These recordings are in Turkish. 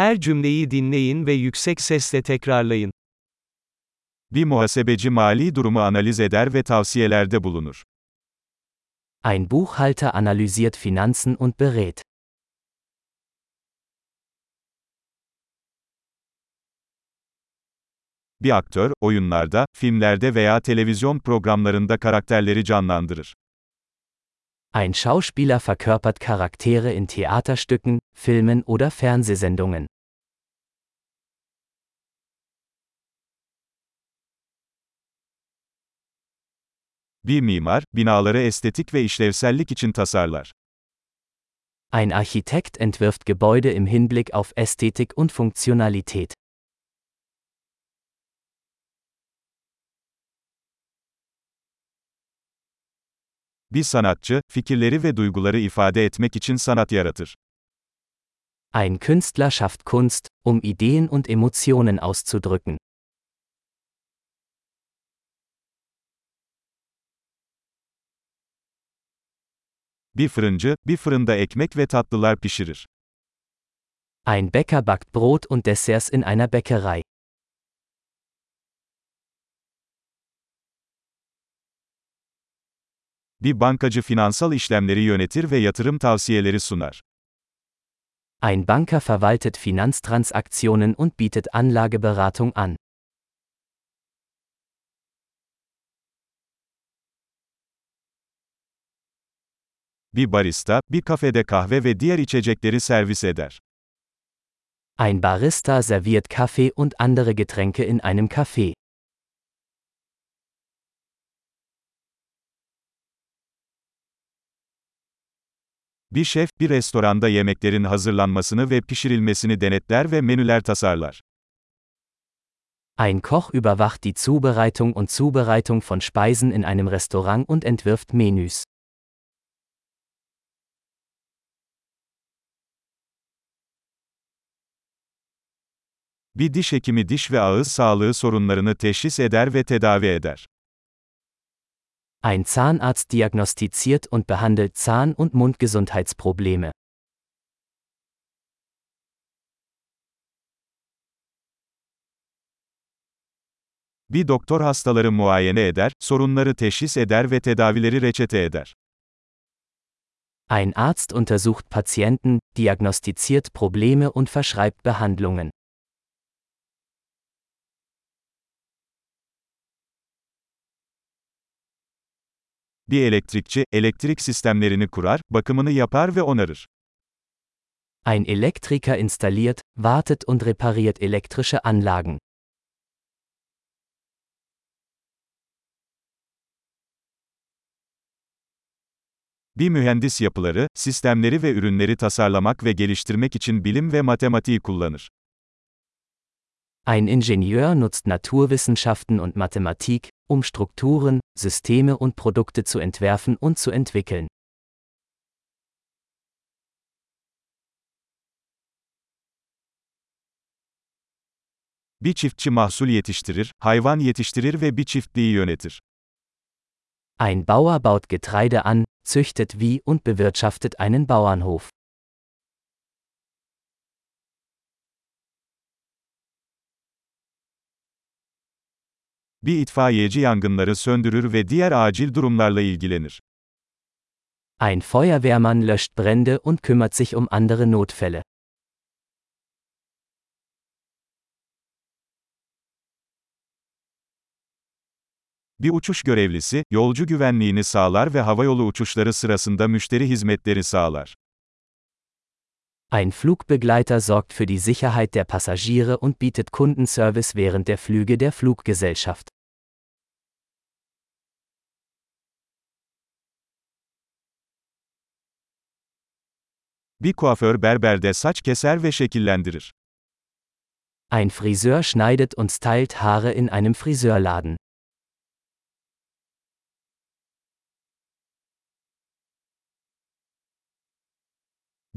Her cümleyi dinleyin ve yüksek sesle tekrarlayın. Bir muhasebeci mali durumu analiz eder ve tavsiyelerde bulunur. Ein Buchhalter analysiert Finanzen und berät. Bir aktör, oyunlarda, filmlerde veya televizyon programlarında karakterleri canlandırır. Ein Schauspieler verkörpert Charaktere in Theaterstücken, Filmen oder Fernsehsendungen. Bir mimar, binaları estetik ve işlevsellik için tasarlar. Ein Architekt entwirft Gebäude im Hinblick auf Ästhetik und Funktionalität. Bir sanatçı, fikirleri ve duyguları ifade etmek için sanat yaratır. Ein Künstler schafft Kunst, um Ideen und Emotionen auszudrücken. Bir fırıncı, bir fırında ekmek ve tatlılar pişirir. Ein Bäcker backt Brot und Desserts in einer Bäckerei. Bir bankacı finansal işlemleri yönetir ve yatırım tavsiyeleri sunar. Ein Banker verwaltet Finanztransaktionen und bietet Anlageberatung an. Bir barista, bir kafede kahve ve diğer içecekleri servis eder. Ein Barista serviert Kaffee und andere Getränke in einem Café. Bir şef, bir restoranda yemeklerin hazırlanmasını ve pişirilmesini denetler ve menüler tasarlar. Ein Koch überwacht die Zubereitung und Zubereitung von Speisen in einem Restaurant und entwirft Menüs. Bir diş hekimi diş ve ağız sağlığı sorunlarını teşhis eder ve tedavi eder. Ein Zahnarzt diagnostiziert und behandelt Zahn- und Mundgesundheitsprobleme. Bir doktor hastaları muayene eder, sorunları teşhis eder ve tedavileri reçete eder. Ein Arzt untersucht Patienten, diagnostiziert Probleme und verschreibt Behandlungen. Bir elektrikçi, elektrik sistemlerini kurar, bakımını yapar ve onarır. Ein Elektriker installiert, wartet und repariert elektrische Anlagen. Bir mühendis yapıları, sistemleri ve ürünleri tasarlamak ve geliştirmek için bilim ve matematiği kullanır. Ein Ingenieur nutzt Naturwissenschaften und Mathematik, um Strukturen, Systeme und Produkte zu entwerfen und zu entwickeln. Bir çiftçi mahsul yetiştirir, hayvan yetiştirir ve bir çiftliği yönetir. Ein Bauer baut Getreide an, züchtet Vieh und bewirtschaftet einen Bauernhof. Bir itfaiyeci yangınları söndürür ve diğer acil durumlarla ilgilenir. Ein Feuerwehrmann löscht Brände und kümmert sich um andere Notfälle. Bir uçuş görevlisi, yolcu güvenliğini sağlar ve havayolu uçuşları sırasında müşteri hizmetleri sağlar. Ein Flugbegleiter sorgt für die Sicherheit der Passagiere und bietet Kundenservice während der Flüge der Fluggesellschaft. Bir kuaför berberde saç keser ve şekillendirir. Ein Friseur schneidet und stylt Haare in einem Friseurladen.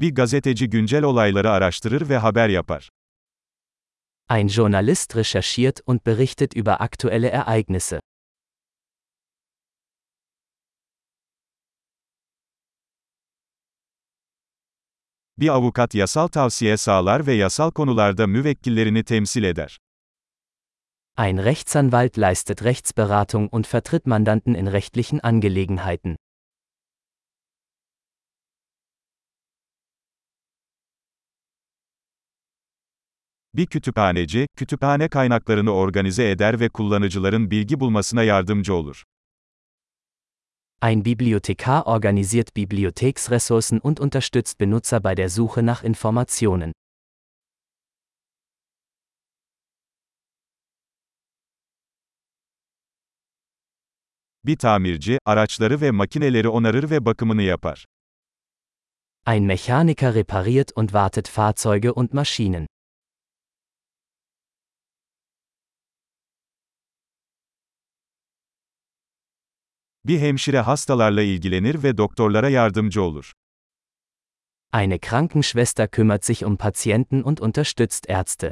Bir gazeteci güncel olayları araştırır ve haber yapar. Ein Journalist recherchiert und berichtet über aktuelle Ereignisse. Bir avukat yasal tavsiye sağlar ve yasal konularda müvekkillerini temsil eder. Ein Rechtsanwalt leistet Rechtsberatung und vertritt Mandanten in rechtlichen Angelegenheiten. Bir kütüphaneci, kütüphane kaynaklarını organize eder ve kullanıcıların bilgi bulmasına yardımcı olur. Ein Bibliothekar organisiert Bibliotheksressourcen und unterstützt Benutzer bei der Suche nach Informationen. Bir tamirci, araçları ve makineleri onarır ve bakımını yapar. Ein Mechaniker repariert und wartet Fahrzeuge und Maschinen. Bir hemşire hastalarla ilgilenir ve doktorlara yardımcı olur. Eine Krankenschwester kümmert sich um Patienten und unterstützt Ärzte.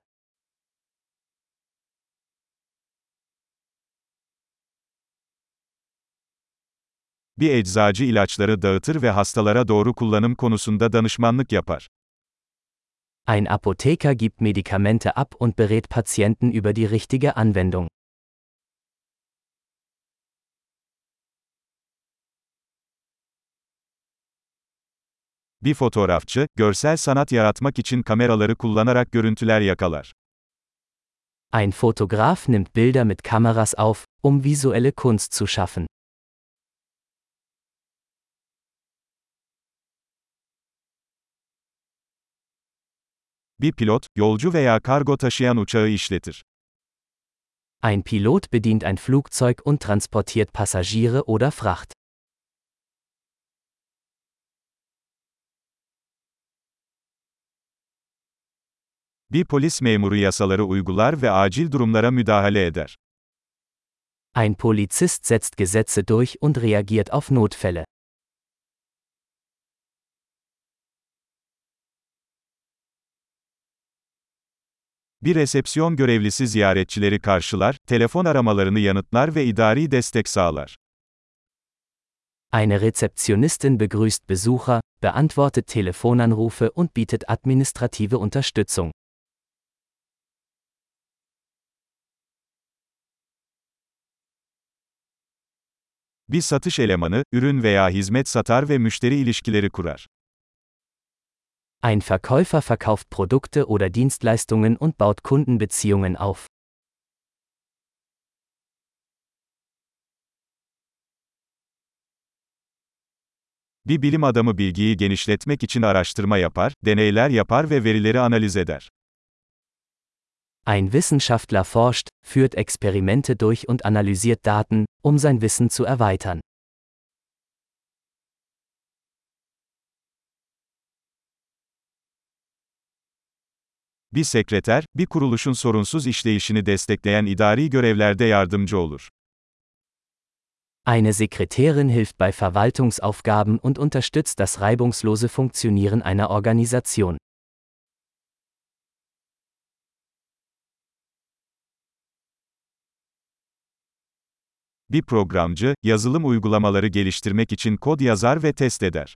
Bir eczacı ilaçları dağıtır ve hastalara doğru kullanım konusunda danışmanlık yapar. Ein Apotheker gibt Medikamente ab und berät Patienten über die richtige Anwendung. Bir fotoğrafçı, görsel sanat yaratmak için kameraları kullanarak görüntüler yakalar. Ein Fotograf nimmt Bilder mit Kameras auf, um visuelle Kunst zu schaffen. Bir pilot, yolcu veya kargo taşıyan uçağı işletir. Ein Pilot bedient ein Flugzeug und transportiert Passagiere oder Fracht. Bir polis memuru yasaları uygular ve acil durumlara müdahale eder. Ein Polizist setzt Gesetze durch und reagiert auf Notfälle. Bir resepsiyon görevlisi ziyaretçileri karşılar, telefon aramalarını yanıtlar ve idari destek sağlar. Eine Rezeptionistin begrüßt Besucher, beantwortet Telefonanrufe und bietet administrative Unterstützung. Bir satış elemanı, ürün veya hizmet satar ve müşteri ilişkileri kurar. Ein Verkäufer verkauft Produkte oder Dienstleistungen und baut Kundenbeziehungen auf. Bir bilim adamı bilgiyi genişletmek için araştırma yapar, deneyler yapar ve verileri analiz eder. Ein Wissenschaftler forscht, führt Experimente durch und analysiert Daten, um sein Wissen zu erweitern. Bir sekreter, bir kuruluşun sorunsuz işleyişini destekleyen idari görevlerde yardımcı olur. Eine Sekretärin hilft bei Verwaltungsaufgaben und unterstützt das reibungslose Funktionieren einer Organisation. Bir programcı, yazılım uygulamaları geliştirmek için kod yazar ve test eder.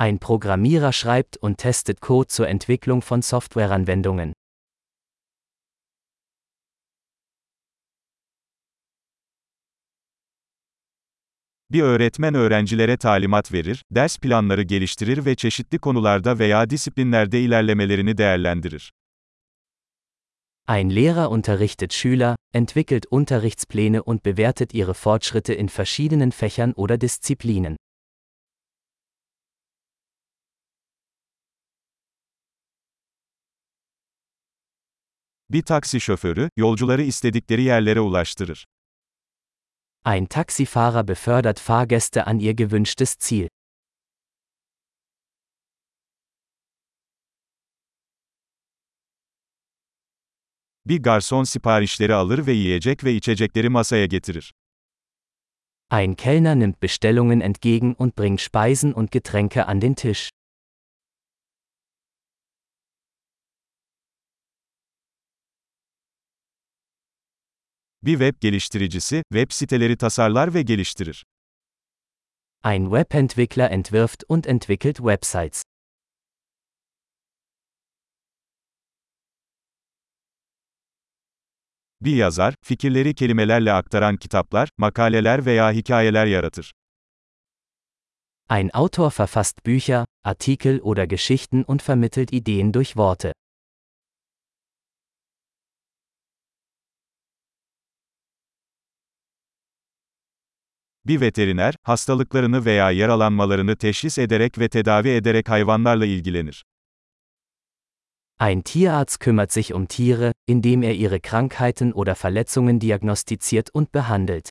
Ein Programmierer schreibt und testet Code zur Entwicklung von Softwareanwendungen. Bir öğretmen öğrencilere talimat verir, ders planları geliştirir ve çeşitli konularda veya disiplinlerde ilerlemelerini değerlendirir. Ein Lehrer unterrichtet Schüler, entwickelt Unterrichtspläne und bewertet ihre Fortschritte in verschiedenen Fächern oder Disziplinen. Bir taksi şoförü, yolcuları istedikleri yerlere ulaştırır. Ein Taxifahrer befördert Fahrgäste an ihr gewünschtes Ziel. Bir garson siparişleri alır ve yiyecek ve içecekleri masaya getirir. Ein Kellner nimmt Bestellungen entgegen und bringt Speisen und Getränke an den Tisch. Bir web geliştiricisi, web siteleri tasarlar ve geliştirir. Ein Webentwickler entwirft und entwickelt Websites. Bir yazar, fikirleri kelimelerle aktaran kitaplar, makaleler veya hikayeler yaratır. Ein Autor verfasst Bücher, Artikel oder Geschichten und vermittelt Ideen durch Worte. Bir veteriner, hastalıklarını veya yaralanmalarını teşhis ederek ve tedavi ederek hayvanlarla ilgilenir. Ein Tierarzt kümmert sich um Tiere, indem er ihre Krankheiten oder Verletzungen diagnostiziert und behandelt.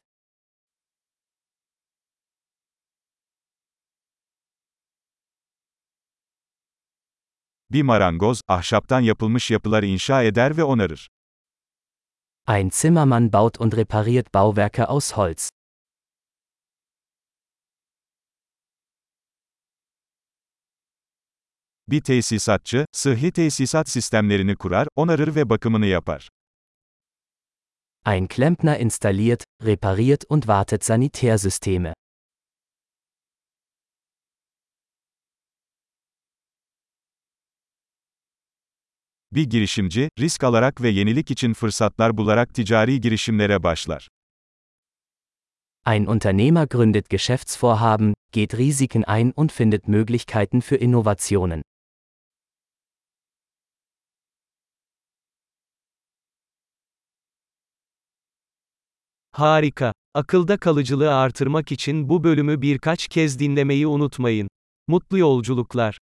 Bir marangoz, ahşaptan yapılmış yapılar inşa eder ve onarır. Ein Zimmermann baut und repariert Bauwerke aus Holz. Bir tesisatçı, sıhhi tesisat sistemlerini kurar, onarır ve bakımını yapar. Ein Klempner installiert, repariert und wartet Sanitärsysteme. Bir girişimci, risk alarak ve yenilik için fırsatlar bularak ticari girişimlere başlar. Ein Unternehmer gründet Geschäftsvorhaben, geht Risiken ein und findet Möglichkeiten für Innovationen. Harika. Akılda kalıcılığı artırmak için bu bölümü birkaç kez dinlemeyi unutmayın. Mutlu yolculuklar.